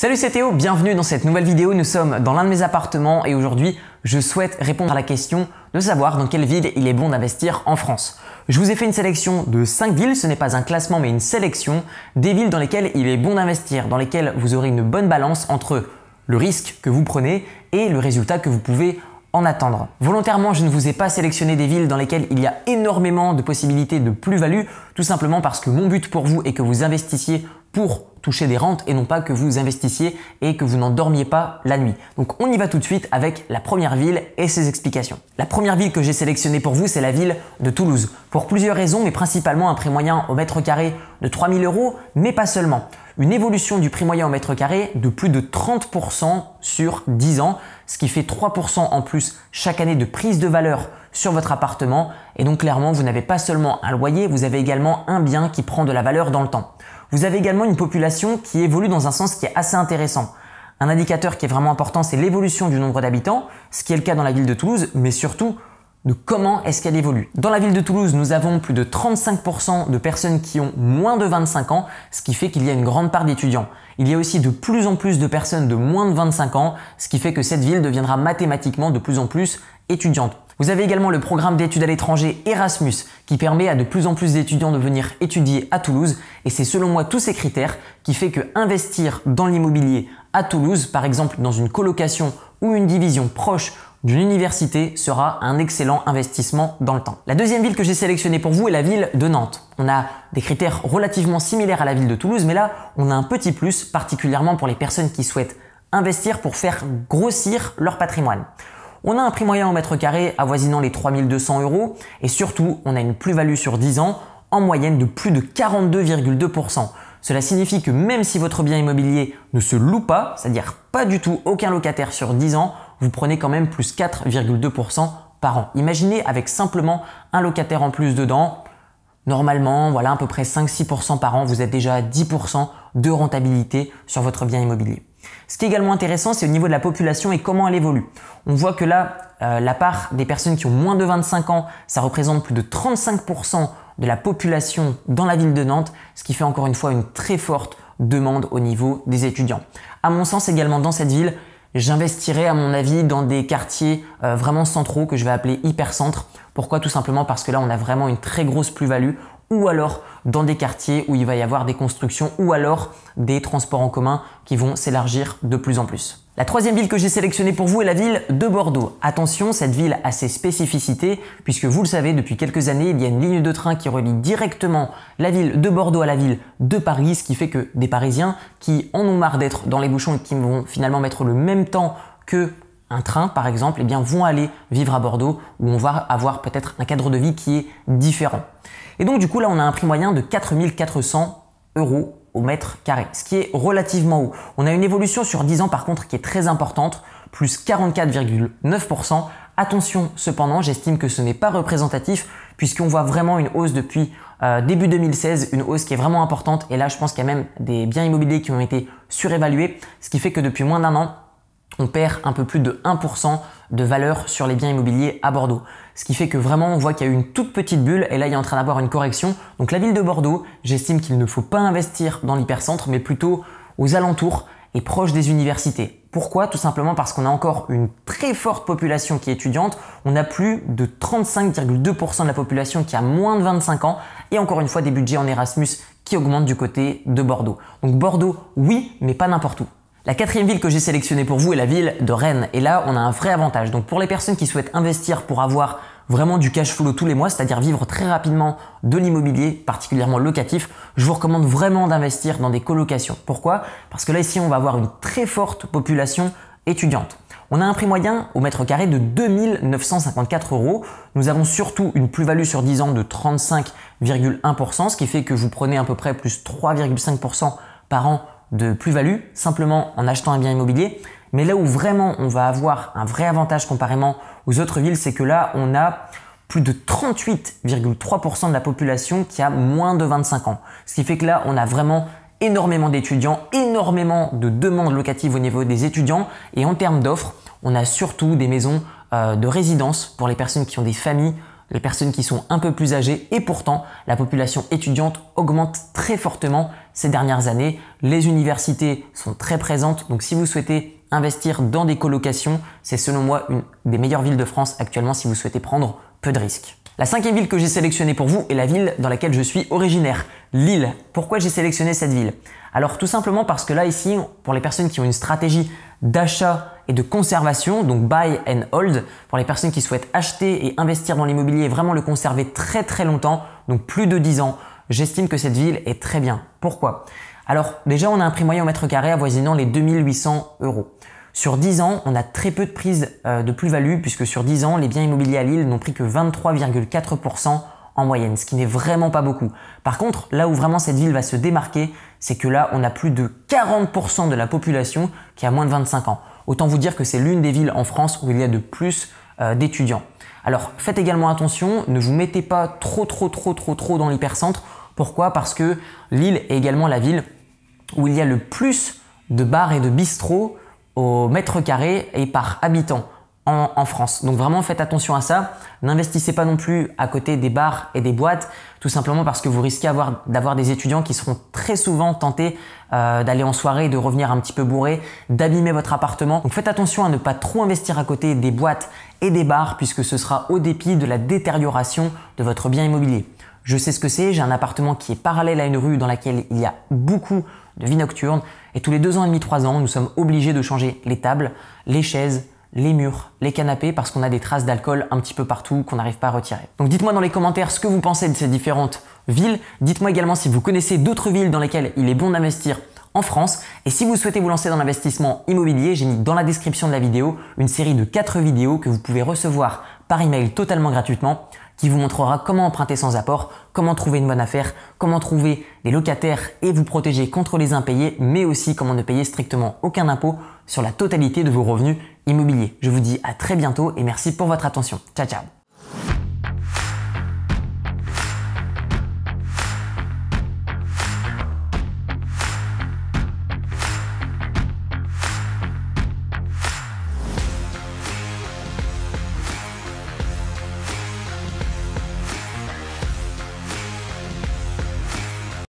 Salut c'est Théo, bienvenue dans cette nouvelle vidéo. Nous sommes dans l'un de mes appartements et aujourd'hui je souhaite répondre à la question de savoir dans quelle ville il est bon d'investir en France. Je vous ai fait une sélection de 5 villes, ce n'est pas un classement mais une sélection des villes dans lesquelles il est bon d'investir, dans lesquelles vous aurez une bonne balance entre le risque que vous prenez et le résultat que vous pouvez en attendre. Volontairement, je ne vous ai pas sélectionné des villes dans lesquelles il y a énormément de possibilités de plus-value, tout simplement parce que mon but pour vous est que vous investissiez pour toucher des rentes et non pas que vous investissiez et que vous n'en dormiez pas la nuit. Donc on y va tout de suite avec la première ville et ses explications. La première ville que j'ai sélectionnée pour vous, c'est la ville de Toulouse. Pour plusieurs raisons, mais principalement un prix moyen au mètre carré de 3000 euros, mais pas seulement. Une évolution du prix moyen au mètre carré de plus de 30% sur 10 ans, ce qui fait 3% en plus chaque année de prise de valeur sur votre appartement. Et donc clairement, vous n'avez pas seulement un loyer, vous avez également un bien qui prend de la valeur dans le temps. Vous avez également une population qui évolue dans un sens qui est assez intéressant. Un indicateur qui est vraiment important, c'est l'évolution du nombre d'habitants, ce qui est le cas dans la ville de Toulouse, mais surtout de comment est-ce qu'elle évolue. Dans la ville de Toulouse, nous avons plus de 35% de personnes qui ont moins de 25 ans, ce qui fait qu'il y a une grande part d'étudiants. Il y a aussi de plus en plus de personnes de moins de 25 ans, ce qui fait que cette ville deviendra mathématiquement de plus en plus étudiante. Vous avez également le programme d'études à l'étranger Erasmus qui permet à de plus en plus d'étudiants de venir étudier à Toulouse et c'est selon moi tous ces critères qui fait que investir dans l'immobilier à Toulouse, par exemple dans une colocation ou une division proche d'une université sera un excellent investissement dans le temps. La deuxième ville que j'ai sélectionnée pour vous est la ville de Nantes. On a des critères relativement similaires à la ville de Toulouse, mais là, on a un petit plus, particulièrement pour les personnes qui souhaitent investir pour faire grossir leur patrimoine. On a un prix moyen au mètre carré avoisinant les 3200 euros et surtout, on a une plus-value sur 10 ans en moyenne de plus de 42,2%. Cela signifie que même si votre bien immobilier ne se loue pas, c'est-à-dire pas du tout aucun locataire sur 10 ans, vous prenez quand même plus 4,2% par an. Imaginez avec simplement un locataire en plus dedans, normalement, voilà à peu près 5-6% par an, vous êtes déjà à 10% de rentabilité sur votre bien immobilier. Ce qui est également intéressant, c'est au niveau de la population et comment elle évolue. On voit que là, euh, la part des personnes qui ont moins de 25 ans, ça représente plus de 35% de la population dans la ville de Nantes, ce qui fait encore une fois une très forte demande au niveau des étudiants. À mon sens également dans cette ville, j'investirai à mon avis dans des quartiers euh, vraiment centraux que je vais appeler hypercentres. Pourquoi? Tout simplement parce que là on a vraiment une très grosse plus-value ou alors dans des quartiers où il va y avoir des constructions ou alors des transports en commun qui vont s'élargir de plus en plus. La troisième ville que j'ai sélectionnée pour vous est la ville de Bordeaux. Attention, cette ville a ses spécificités puisque vous le savez, depuis quelques années, il y a une ligne de train qui relie directement la ville de Bordeaux à la ville de Paris, ce qui fait que des Parisiens qui en ont marre d'être dans les bouchons et qui vont finalement mettre le même temps que un train, par exemple, eh bien, vont aller vivre à Bordeaux où on va avoir peut-être un cadre de vie qui est différent. Et donc, du coup, là, on a un prix moyen de 4400 euros au mètre carré, ce qui est relativement haut. On a une évolution sur 10 ans, par contre, qui est très importante, plus 44,9%. Attention, cependant, j'estime que ce n'est pas représentatif puisqu'on voit vraiment une hausse depuis euh, début 2016, une hausse qui est vraiment importante. Et là, je pense qu'il y a même des biens immobiliers qui ont été surévalués, ce qui fait que depuis moins d'un an, on perd un peu plus de 1% de valeur sur les biens immobiliers à Bordeaux. Ce qui fait que vraiment on voit qu'il y a eu une toute petite bulle et là il est en train d'avoir une correction. Donc la ville de Bordeaux, j'estime qu'il ne faut pas investir dans l'hypercentre mais plutôt aux alentours et proche des universités. Pourquoi? Tout simplement parce qu'on a encore une très forte population qui est étudiante. On a plus de 35,2% de la population qui a moins de 25 ans et encore une fois des budgets en Erasmus qui augmentent du côté de Bordeaux. Donc Bordeaux, oui, mais pas n'importe où. La quatrième ville que j'ai sélectionnée pour vous est la ville de Rennes. Et là, on a un vrai avantage. Donc pour les personnes qui souhaitent investir pour avoir vraiment du cash flow tous les mois, c'est-à-dire vivre très rapidement de l'immobilier, particulièrement locatif, je vous recommande vraiment d'investir dans des colocations. Pourquoi? Parce que là ici, on va avoir une très forte population étudiante. On a un prix moyen au mètre carré de 2954 euros. Nous avons surtout une plus-value sur 10 ans de 35,1%, ce qui fait que vous prenez à peu près plus 3,5% par an de plus-value simplement en achetant un bien immobilier. Mais là où vraiment on va avoir un vrai avantage comparément aux autres villes, c'est que là on a plus de 38,3% de la population qui a moins de 25 ans. Ce qui fait que là on a vraiment énormément d'étudiants, énormément de demandes locatives au niveau des étudiants et en termes d'offres, on a surtout des maisons euh, de résidence pour les personnes qui ont des familles les personnes qui sont un peu plus âgées et pourtant la population étudiante augmente très fortement ces dernières années. Les universités sont très présentes, donc si vous souhaitez investir dans des colocations, c'est selon moi une des meilleures villes de France actuellement si vous souhaitez prendre peu de risques. La cinquième ville que j'ai sélectionnée pour vous est la ville dans laquelle je suis originaire, Lille. Pourquoi j'ai sélectionné cette ville? Alors tout simplement parce que là ici, pour les personnes qui ont une stratégie d'achat et de conservation, donc buy and hold, pour les personnes qui souhaitent acheter et investir dans l'immobilier et vraiment le conserver très très longtemps, donc plus de 10 ans, j'estime que cette ville est très bien. Pourquoi? Alors déjà on a un prix moyen au mètre carré avoisinant les 2800 euros. Sur 10 ans, on a très peu de prise euh, de plus-value puisque sur 10 ans, les biens immobiliers à Lille n'ont pris que 23,4% en moyenne, ce qui n'est vraiment pas beaucoup. Par contre, là où vraiment cette ville va se démarquer, c'est que là, on a plus de 40% de la population qui a moins de 25 ans. Autant vous dire que c'est l'une des villes en France où il y a de plus euh, d'étudiants. Alors faites également attention, ne vous mettez pas trop trop trop trop trop dans l'hypercentre. Pourquoi? Parce que Lille est également la ville où il y a le plus de bars et de bistrots au mètre carré et par habitant France. Donc vraiment faites attention à ça. N'investissez pas non plus à côté des bars et des boîtes, tout simplement parce que vous risquez d'avoir des étudiants qui seront très souvent tentés euh, d'aller en soirée, de revenir un petit peu bourré, d'abîmer votre appartement. Donc faites attention à ne pas trop investir à côté des boîtes et des bars puisque ce sera au dépit de la détérioration de votre bien immobilier. Je sais ce que c'est, j'ai un appartement qui est parallèle à une rue dans laquelle il y a beaucoup de vie nocturne et tous les deux ans et demi, trois ans, nous sommes obligés de changer les tables, les chaises, les murs, les canapés parce qu'on a des traces d'alcool un petit peu partout qu'on n'arrive pas à retirer. Donc dites-moi dans les commentaires ce que vous pensez de ces différentes villes. Dites-moi également si vous connaissez d'autres villes dans lesquelles il est bon d'investir en France. Et si vous souhaitez vous lancer dans l'investissement immobilier, j'ai mis dans la description de la vidéo une série de 4 vidéos que vous pouvez recevoir par email totalement gratuitement qui vous montrera comment emprunter sans apport, comment trouver une bonne affaire, comment trouver des locataires et vous protéger contre les impayés, mais aussi comment ne payer strictement aucun impôt sur la totalité de vos revenus immobiliers. Je vous dis à très bientôt et merci pour votre attention. Ciao ciao